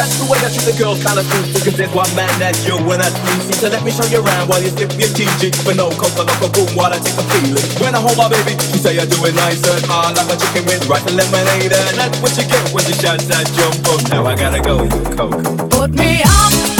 That's the way that you, the girls balance food because there's one man that you and that's me. So let me show you around while you sip your TG. But no coke, coca, loco, boom, while I take a feeling. When I hold my baby, she say I do it nice and hard like a chicken with rice and lemonade. And that's what you get when you shout that Jambo. Now I gotta go, you coke. Put me up.